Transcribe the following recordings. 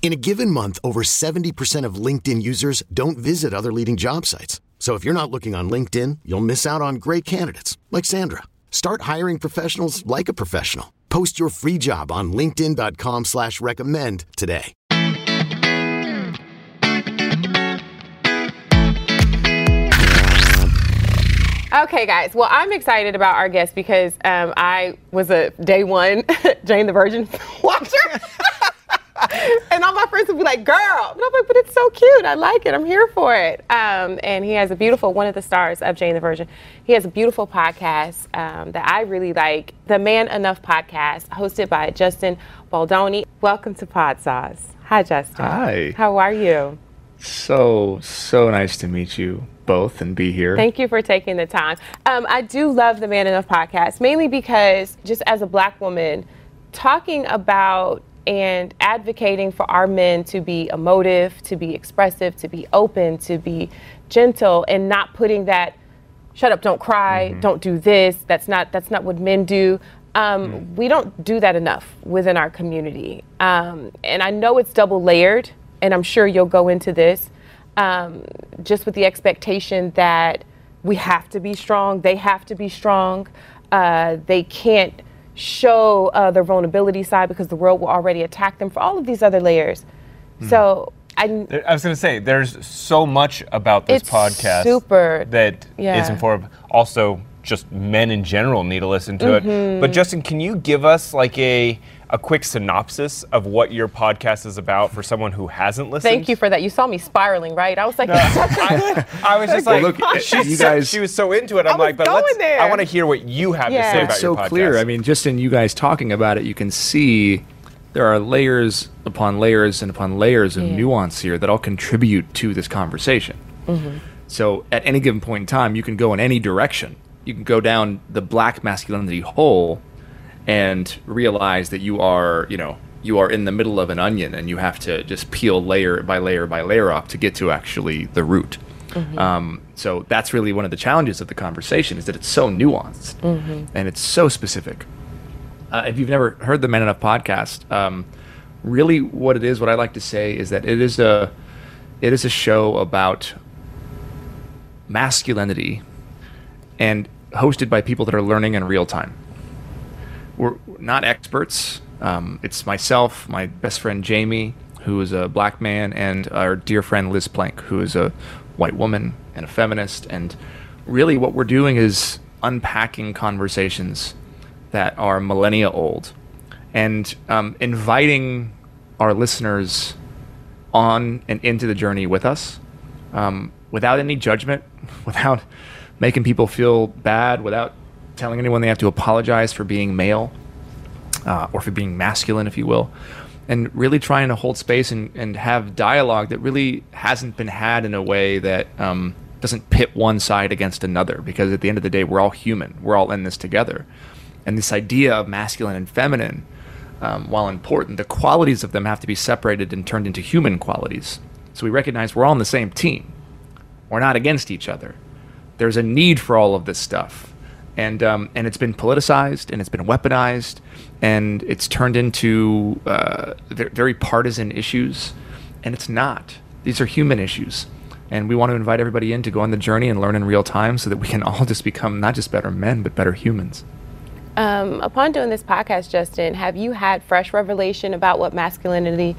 In a given month, over 70% of LinkedIn users don't visit other leading job sites. So if you're not looking on LinkedIn, you'll miss out on great candidates like Sandra. Start hiring professionals like a professional. Post your free job on LinkedIn.com slash recommend today. Okay, guys. Well, I'm excited about our guest because um, I was a day one Jane the Virgin watcher. and all my friends would be like, girl. And I'm like, but it's so cute. I like it. I'm here for it. Um, and he has a beautiful, one of the stars of Jane the Virgin. He has a beautiful podcast um, that I really like, the Man Enough podcast, hosted by Justin Baldoni. Welcome to Pod Sauce. Hi, Justin. Hi. How are you? So, so nice to meet you both and be here. Thank you for taking the time. Um, I do love the Man Enough podcast, mainly because just as a black woman, talking about and advocating for our men to be emotive, to be expressive, to be open, to be gentle, and not putting that "shut up, don't cry, mm-hmm. don't do this." That's not that's not what men do. Um, mm. We don't do that enough within our community, um, and I know it's double layered, and I'm sure you'll go into this, um, just with the expectation that we have to be strong, they have to be strong, uh, they can't show uh, their vulnerability side because the world will already attack them for all of these other layers. Mm. So I, I was going to say, there's so much about this podcast super, that yeah. is informative. Also, just men in general need to listen to mm-hmm. it. But Justin, can you give us like a a quick synopsis of what your podcast is about for someone who hasn't listened? Thank you for that. You saw me spiraling, right? I was like, no, I, I, was just like, well, look, she, you guys, she was so into it. I'm like, but let's, there. I want to hear what you have yeah. to say about it's so your podcast. clear. I mean, just in you guys talking about it, you can see there are layers upon layers and upon layers of yeah. nuance here that all contribute to this conversation. Mm-hmm. So at any given point in time, you can go in any direction. You can go down the black masculinity hole and realize that you are, you know, you are in the middle of an onion and you have to just peel layer by layer by layer off to get to actually the root. Mm-hmm. Um, so that's really one of the challenges of the conversation is that it's so nuanced mm-hmm. and it's so specific. Uh, if you've never heard the Man Enough podcast, um, really what it is, what I like to say is that it is a it is a show about masculinity and hosted by people that are learning in real time we're not experts. Um, it's myself, my best friend Jamie, who is a black man, and our dear friend Liz Plank, who is a white woman and a feminist. And really, what we're doing is unpacking conversations that are millennia old and um, inviting our listeners on and into the journey with us um, without any judgment, without making people feel bad, without telling anyone they have to apologize for being male uh, or for being masculine, if you will, and really trying to hold space and, and have dialogue that really hasn't been had in a way that um, doesn't pit one side against another. Because at the end of the day, we're all human, we're all in this together. And this idea of masculine and feminine, um, while important, the qualities of them have to be separated and turned into human qualities. So we recognize we're all on the same team. We're not against each other. There's a need for all of this stuff and um, and it's been politicized and it's been weaponized and it's turned into uh, very partisan issues, and it's not. These are human issues, and we want to invite everybody in to go on the journey and learn in real time, so that we can all just become not just better men but better humans. Um, upon doing this podcast, Justin, have you had fresh revelation about what masculinity,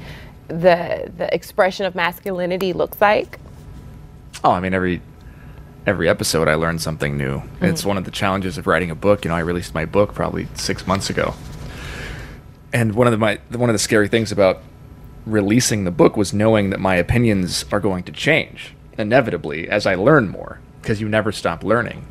the the expression of masculinity, looks like? Oh, I mean, every every episode I learn something new. Mm-hmm. It's one of the challenges of writing a book. You know, I released my book probably six months ago. and one of the, my one of the scary things about releasing the book was knowing that my opinions are going to change inevitably as I learn more because you never stop learning.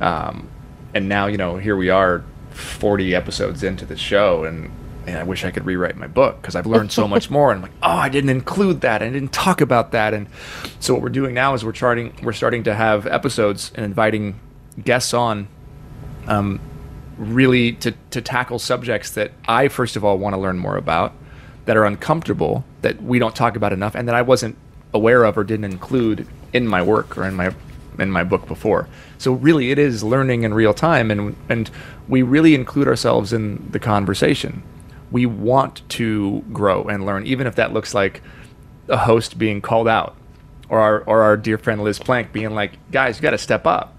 Um, and now you know here we are, forty episodes into the show, and and I wish I could rewrite my book because I've learned so much more. And I'm like, oh, I didn't include that. I didn't talk about that. And so what we're doing now is we're charting, we're starting to have episodes and inviting guests on, um, really to to tackle subjects that I first of all want to learn more about, that are uncomfortable, that we don't talk about enough, and that I wasn't aware of or didn't include in my work or in my in my book before. So really, it is learning in real time, and and we really include ourselves in the conversation. We want to grow and learn, even if that looks like a host being called out, or our or our dear friend Liz Plank being like, "Guys, you got to step up.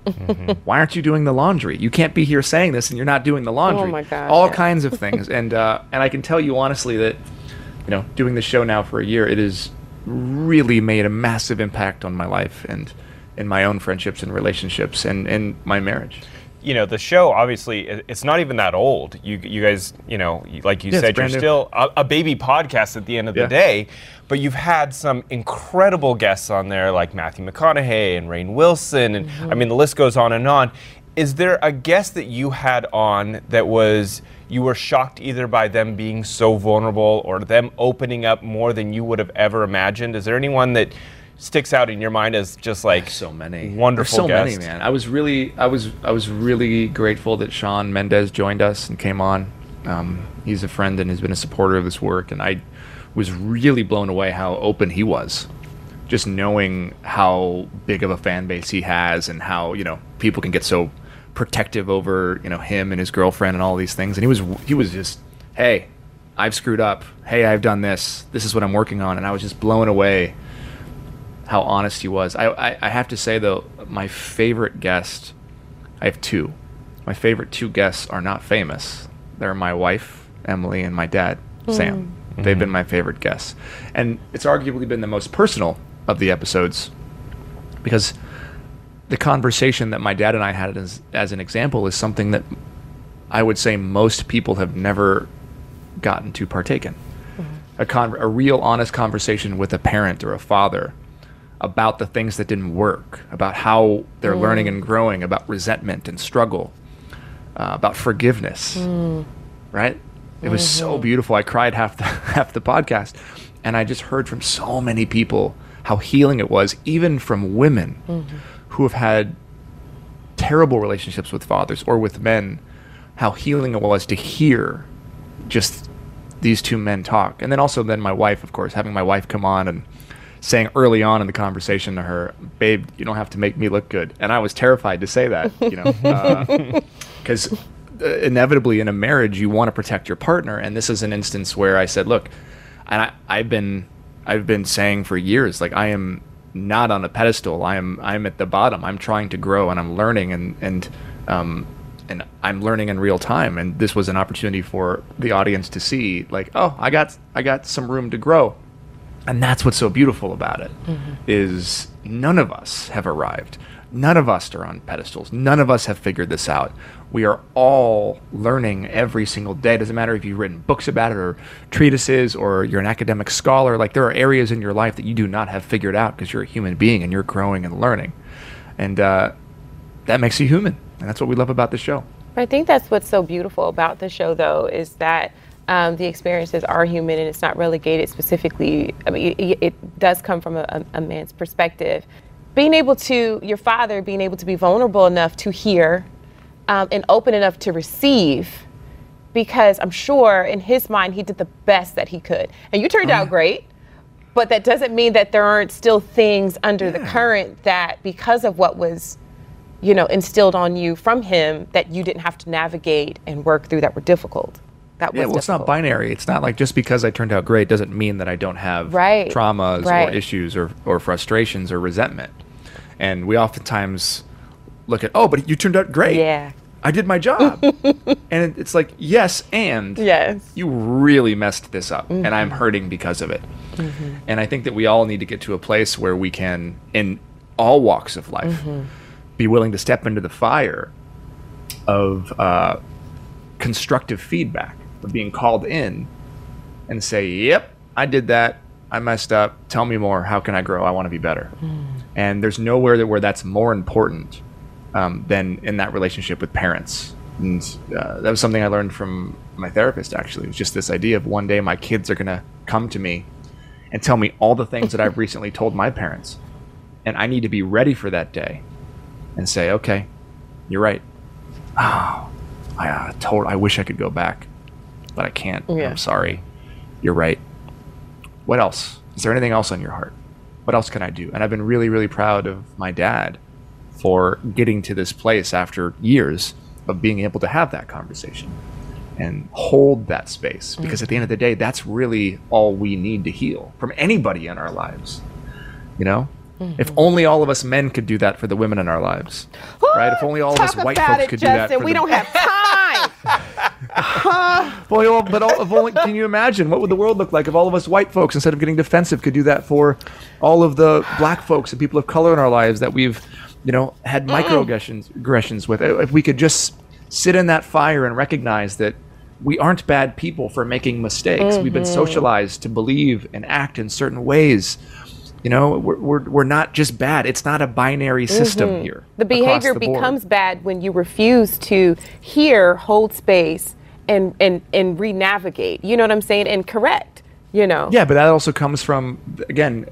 Why aren't you doing the laundry? You can't be here saying this and you're not doing the laundry. my gosh, All yeah. kinds of things." and uh, and I can tell you honestly that you know, doing the show now for a year, it has really made a massive impact on my life and in my own friendships and relationships and in my marriage. You know the show obviously it's not even that old you you guys you know like you Yeah, said you're new. still a, a baby podcast at the end of Yeah. the day but you've had some incredible guests on there like matthew mcconaughey and rainn wilson and i mm-hmm. mean the list goes on and on is there a guest that you had on that was you were shocked either by them being so vulnerable or them opening up more than you would have ever imagined is there anyone that sticks out in your mind as just like so many. Wonderful There's so guests? many man. I was really i was i was really grateful that shawn mendes joined us and came on. Um, he's a friend and has been a supporter of this work and i was really blown away how open he was just knowing how big of a fan base he has and how you know people can get so protective over you know him and his girlfriend and all these things. And he was he was just hey i've screwed up. Hey i've done this. This is what i'm working on. And i was just blown away how honest he was. I, I, I have to say though, my favorite guest, I have two. My favorite two guests are not famous. They're my wife, Emily, and my dad, mm. Sam. They've been mm-hmm. my favorite guests. And it's arguably been the most personal of the episodes because the conversation that my dad and I had as, as an example is something that I would say most people have never gotten to partake in. Mm-hmm. A, con- a real honest conversation with a parent or a father about the things that didn't work, about how they're hmm. learning and growing, about resentment and struggle, uh, about forgiveness. Hmm. Right? It was so mm-hmm. beautiful. I cried half the half the podcast, and I just heard from so many people how healing it was, even from women mm-hmm. who have had terrible relationships with fathers or with men, how healing it was to hear just these two men talk. And then also then my wife, of course, having my wife come on and saying early on in the conversation to her, "Babe, you don't have to make me look good." And I was terrified to say that, you know, because uh, inevitably in a marriage you want to protect your partner, and this is an instance where I said, "Look," and I, I've been I've been saying for years, like I am not on a pedestal. I am I'm at the bottom. I'm trying to grow and I'm learning and and um, and I'm learning in real time. And this was an opportunity for the audience to see, like, oh, I got I got some room to grow. And that's what's so beautiful about it is none of us have arrived. None of us are on pedestals. None of us have figured this out. We are all learning every single day. It Doesn't matter if you've written books about it or treatises or you're an academic scholar. Like there are areas in your life that you do not have figured out because you're a human being and you're growing and learning. And uh, that makes you human. And that's what we love about the show. I think that's what's so beautiful about the show, though, is that um, the experiences are human and it's not relegated specifically. I mean, it, it does come from a, a, a man's perspective. Being able to, your father being able to be vulnerable enough to hear um, and open enough to receive, because I'm sure in his mind he did the best that he could. And you turned out great. But that doesn't mean that there aren't still things under the current that, because of what was you know, instilled on you from him that you didn't have to navigate and work through that were difficult. That was Yeah, well, it's not binary. It's not like just because I turned out great doesn't mean that I don't have Right, traumas right. or issues or, or frustrations or resentment. And we oftentimes look at, oh, but you turned out great. Yeah. I did my job. and it's like, yes, and Yes. you really messed this up, and Mm-hmm. I'm hurting because of it. And I think that we all need to get to a place where we can, in all walks of life, Mm-hmm. be willing to step into the fire of uh, constructive feedback. Of being called in and say, "Yep, I did that. I messed up. Tell me more. How can I grow? I want to be better." And there's nowhere that where that's more important um, than in that relationship with parents. And uh, that was something I learned from my therapist. Actually, it was just this idea of one day my kids are gonna come to me and tell me all the things that I've recently told my parents, and I need to be ready for that day and say, "Okay, you're right. Oh, I uh, told. I wish I could go back, but I can't. Yeah. I'm sorry. You're right. What else? Is there anything else on your heart? What else can I do? And I've been really, really proud of my dad for getting to this place after years of being able to have that conversation and hold that space. Mm. Because at the end of the day, that's really all we need to heal from anybody in our lives. You know? If mm-hmm. only all of us men could do that for the women in our lives, right? If only all of us white folks it, could do that. Justin. For we the, don't have time. Well, oh, but all, if only, can you imagine what would the world look like if all of us white folks, instead of getting defensive, could do that for all of the black folks and people of color in our lives that we've, you know, had microaggressions aggressions with? Uh, if we could just sit in that fire and recognize that we aren't bad people for making mistakes. We've been mm-hmm. socialized to believe and act in certain ways. You know, we're, we're, we're not just bad. It's not a binary system mm-hmm. here. The behavior the becomes bad when you refuse to hear, hold space, and and and re-navigate. You know what I'm saying? And correct. You know. Yeah, but that also comes from again.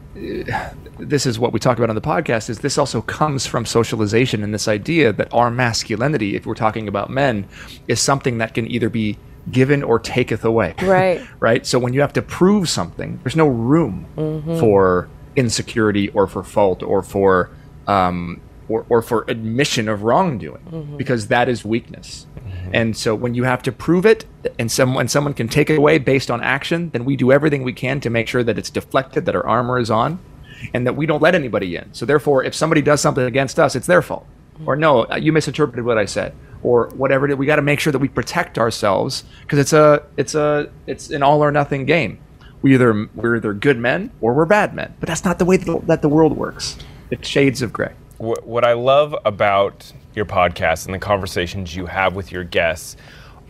This is what we talk about on the podcast. Is this also comes from socialization and this idea that our masculinity, if we're talking about men, is something that can either be given or taketh away. Right. right. So when you have to prove something, there's no room mm-hmm. for insecurity or for fault or for um, or, or for admission of wrongdoing because that is weakness. And so when you have to prove it and someone someone can take it away based on action, then we do everything we can to make sure that it's deflected, that our armor is on, and that we don't let anybody in. So therefore, if somebody does something against us, it's their fault. Or no, uh, you misinterpreted what I said, or whatever. it is. We got to make sure that we protect ourselves because it's a it's a it's an all or nothing game. We either we're either good men or we're bad men, but that's not the way that the, world works. It's shades of gray. What, what I love about your podcast and the conversations you have with your guests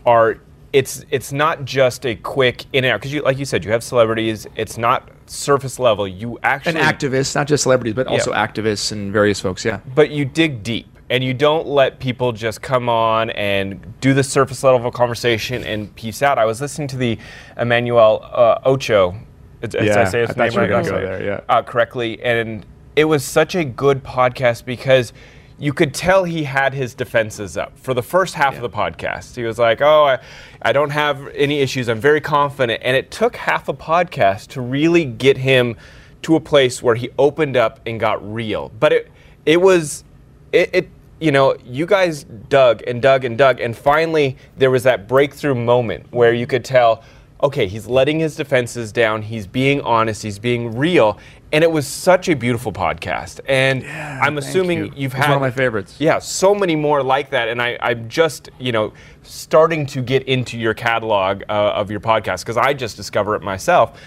are it's it's not just a quick in and out because you like you said you have celebrities. It's not surface level. You actually And activists, not just celebrities, but also Yeah. activists and various folks. Yeah. but you dig deep and you don't let people just come on and do the surface level of a conversation and peace out. I was listening to the Emmanuel uh, Acho. Did I Yeah, say his I name you were right? gonna go there, yeah. Uh, correctly, and it was such a good podcast because you could tell he had his defenses up for the first half of the podcast. He was like, "Oh, I, I don't have any issues. I'm very confident," and it took half a podcast to really get him to a place where he opened up and got real. But it it was it, it you know you guys dug and dug and dug and finally there was that breakthrough moment where you could tell okay he's letting his defenses down he's being honest he's being real and it was such a beautiful podcast and i'm assuming you. you've It's had one of my favorites. yeah so many more like that and I, i'm just you know starting to get into your catalog uh, of your podcast because i just discover it myself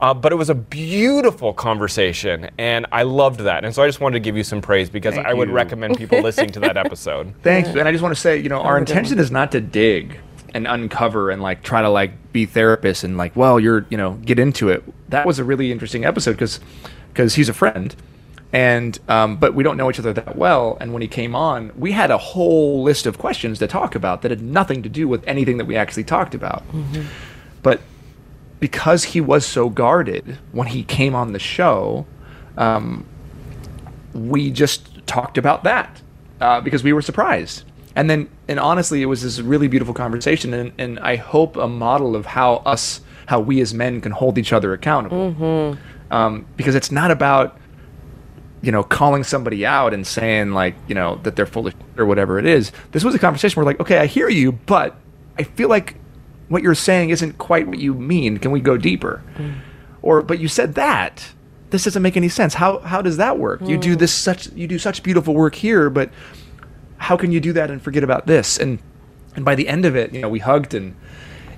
uh, but it was a beautiful conversation, and I loved that. And so I just wanted to give you some praise because Thank I would you. recommend people listening to that episode. Thanks. And I just want to say, you know, our intention is not to dig and uncover and like try to like be therapists and like, well, you're, you know, get into it. That was a really interesting episode because because he's a friend. And um, but we don't know each other that well. And when he came on, we had a whole list of questions to talk about that had nothing to do with anything that we actually talked about. But because he was so guarded when he came on the show, um, we just talked about that uh, because we were surprised. And then, and honestly, it was this really beautiful conversation, and, and I hope a model of how us, how we as men can hold each other accountable. Um, because it's not about, you know, calling somebody out and saying like, you know, that they're full of or whatever it is. This was a conversation where like, okay, I hear you, but I feel like what you're saying isn't quite what you mean. Can we go deeper? Mm. Or, but you said that. This doesn't make any sense. How how does that work? You do mm. this such you do such beautiful work here, but how can you do that and forget about this? And and by the end of it, you know, we hugged and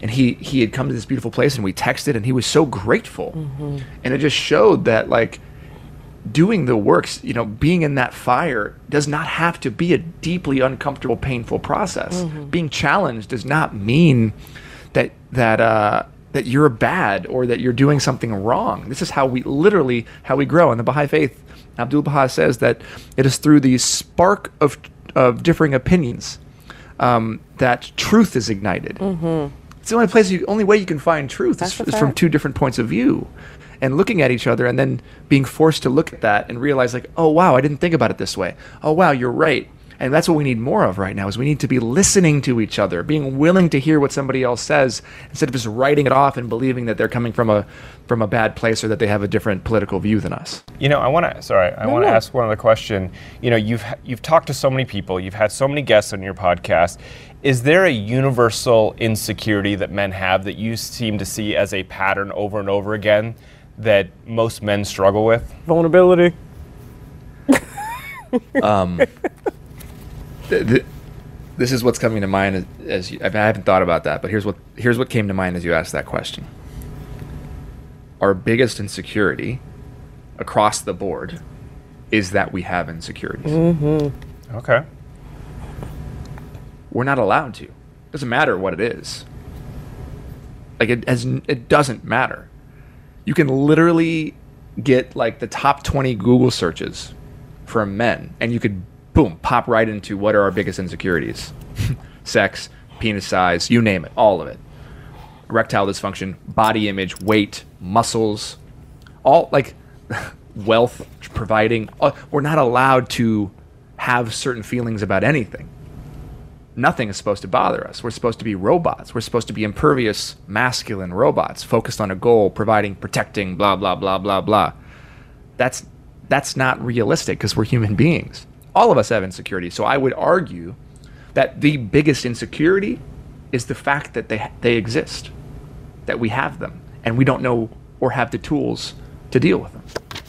and he he had come to this beautiful place and we texted and he was so grateful. Mm-hmm. And it just showed that like doing the works, you know, being in that fire does not have to be a deeply uncomfortable, painful process. Mm-hmm. Being challenged does not mean that uh, that you're bad or that you're doing something wrong. This is how we literally how we grow. In the Baha'i faith, Abdu'l-Bahá says that it is through the spark of of differing opinions um, that truth is ignited. Mm-hmm. It's the only place, you, only way you can find truth is, is from two different points of view, and looking at each other, and then being forced to look at that and realize, like, oh wow, I didn't think about it this way. Oh wow, you're right. And that's what we need more of right now is we need to be listening to each other, being willing to hear what somebody else says instead of just writing it off and believing that they're coming from a from a bad place or that they have a different political view than us. You know, I want to sorry, I want to ask one other question. You know, you've you've talked to so many people, you've had so many guests on your podcast. Is there a universal insecurity that men have that you seem to see as a pattern over and over again that most men struggle with? Vulnerability. um, th- th- this is what's coming to mind as, as you, I haven't thought about that, but here's what here's what came to mind as you asked that question. Our biggest insecurity across the board is that we have insecurities. Mm-hmm. Okay. We're not allowed to. It doesn't matter what it is. Like it has, it doesn't matter. You can literally get like the top 20 Google searches for men, and you could boom, pop right into what are our biggest insecurities sex, penis size, you name it, all of it. Erectile dysfunction, body image, weight, muscles, all like wealth providing. Uh, we're not allowed to have certain feelings about anything. Nothing is supposed to bother us. We're supposed to be robots. We're supposed to be impervious, masculine robots, focused on a goal, providing, protecting, blah, blah, blah, blah, blah. That's, that's not realistic because we're human beings all of us have insecurity. So I would argue that the biggest insecurity is the fact that they they exist, that we have them, and we don't know or have the tools to deal with them.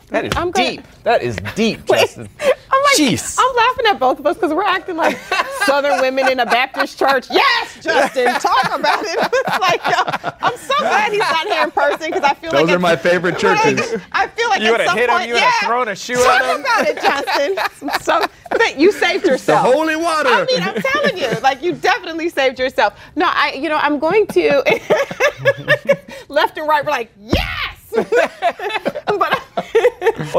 That is I'm deep. Gonna... That is deep, Justin. I'm like, Jeez. I'm laughing at both of us because we're acting like Southern women in a Baptist church. Yes, Justin, talk about it. It's like, yo, I'm so glad he's not here in person because I feel Those like those are my favorite churches. Like, I feel like you would have hit point, him. You would have thrown a shoe talk at him. Talk about it, Justin. So, you saved yourself. The holy water. I mean, I'm telling you, like you definitely saved yourself. No, I, you know, I'm going to left and right. We're like, yes.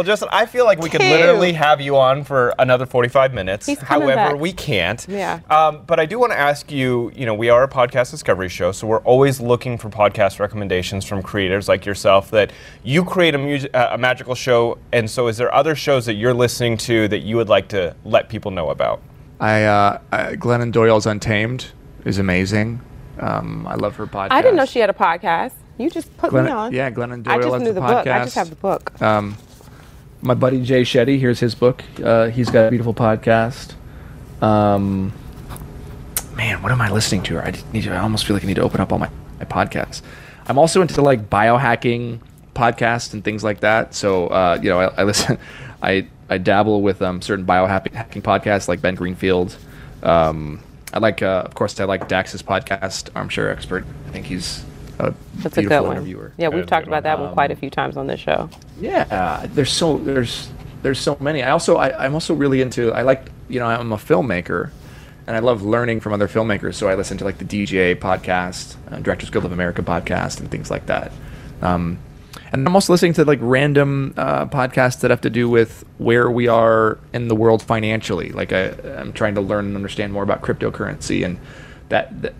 But well, Justin, I feel like we could literally have you on for another 45 minutes. However, back. we can't. Yeah. Um, but I do want to ask you. You know, we are a podcast discovery show, so we're always looking for podcast recommendations from creators like yourself. That you create a, mu- uh, a magical show, and so is there other shows that you're listening to that you would like to let people know about? I, uh, I Glennon Doyle's Untamed is amazing. Um, I love her podcast. I didn't know she had a podcast. You just put Glenn, me on. Yeah, Glennon Doyle I just has knew the, the podcast. book. I just have the book. Um, my buddy Jay Shetty, here's his book. Uh, he's got a beautiful podcast. Um, man, what am I listening to? I need to, I almost feel like I need to open up all my, my podcasts. I'm also into like biohacking podcasts and things like that. So uh, you know, I, I listen, I I dabble with um, certain biohacking podcasts like Ben Greenfield. Um, I like, uh, of course, I like Dax's podcast, Armchair Expert. I think he's a That's a good one. Interviewer. Yeah, we've talked about that one quite a few times on this show. Yeah, there's so there's there's so many. I also I, I'm also really into I like you know I'm a filmmaker, and I love learning from other filmmakers. So I listen to like the DGA podcast, uh, Directors Guild of America podcast, and things like that. Um, and I'm also listening to like random uh, podcasts that have to do with where we are in the world financially. Like I, I'm trying to learn and understand more about cryptocurrency and that, that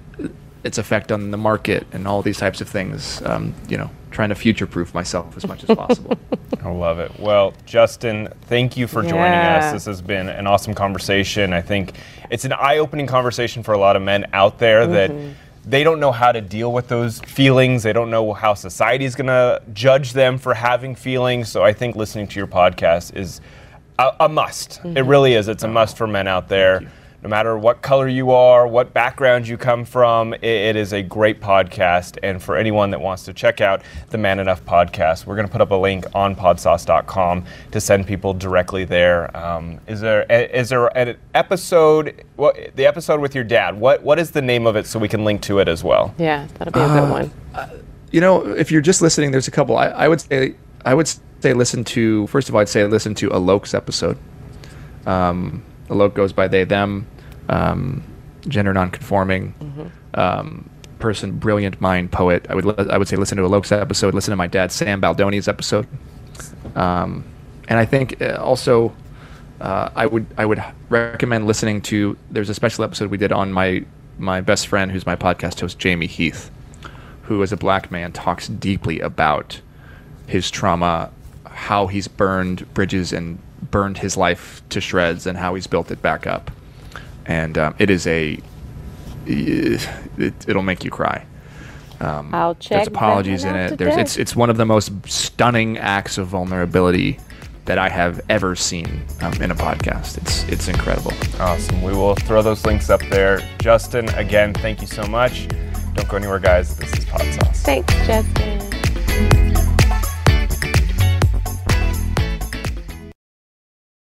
its effect on the market and all these types of things. Um, you know, trying to future-proof myself as much as possible. I love it. Well, Justin, thank you for joining yeah. us. This has been an awesome conversation. I think it's an eye-opening conversation for a lot of men out there mm-hmm. that they don't know how to deal with those feelings. They don't know how society is going to judge them for having feelings. So I think listening to your podcast is a, a must. Mm-hmm. It really is. It's a must for men out there no matter what color you are, what background you come from, it, it is a great podcast. And for anyone that wants to check out the Man Enough podcast, we're going to put up a link on podsauce.com to send people directly there. Um, is there is there an episode? What the episode with your dad? What what is the name of it so we can link to it as well? Yeah, that'll be a good uh, one. Uh, you know, if you're just listening, there's a couple. I, I would say I would say listen to first of all, I'd say listen to Alok's episode. Um, Alok goes by they them, um, gender nonconforming. Mm-hmm. Um, person, brilliant mind, poet. I would li- I would say listen to Alok's episode, listen to my dad Sam Baldoni's episode, um, and I think uh, also uh, I would I would recommend listening to. There's a special episode we did on my my best friend, who's my podcast host, Jamie Heath, who as a black man talks deeply about his trauma, how he's burned bridges and burned his life to shreds, and how he's built it back up. And um, it is a it, it'll make you cry. Um, I'll check There's apologies in it. There's it's it's one of the most stunning acts of vulnerability that I have ever seen um, in a podcast. It's it's incredible. Awesome. We will throw those links up there. Justin, again, thank you so much. Don't go anywhere, guys. This is Pod Sauce. Thanks, Justin.